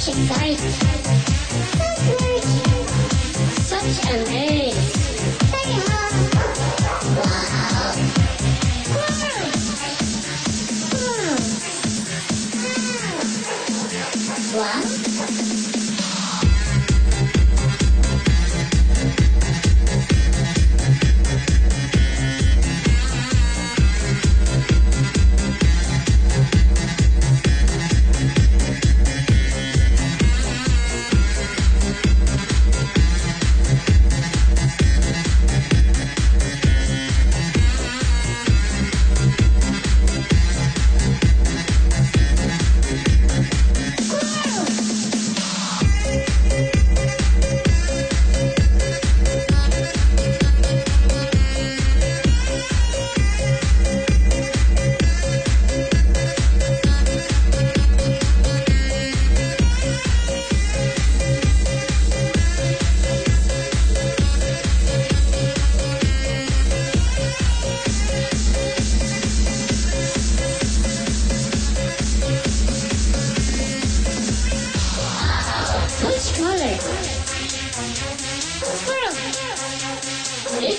such a sight, such a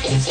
It's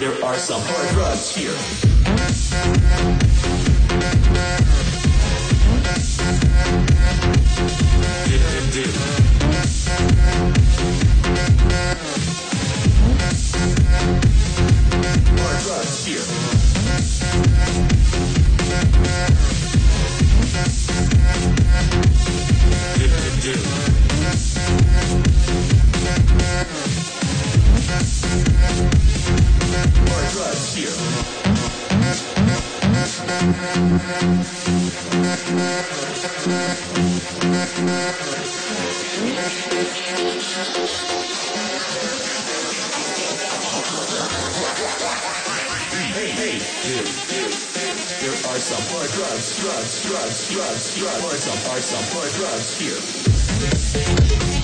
There are some hard drugs here. Hey, hey, dude, dude. There are some hard drugs, drugs, drugs, drugs, drugs, or some, are some hard drugs here.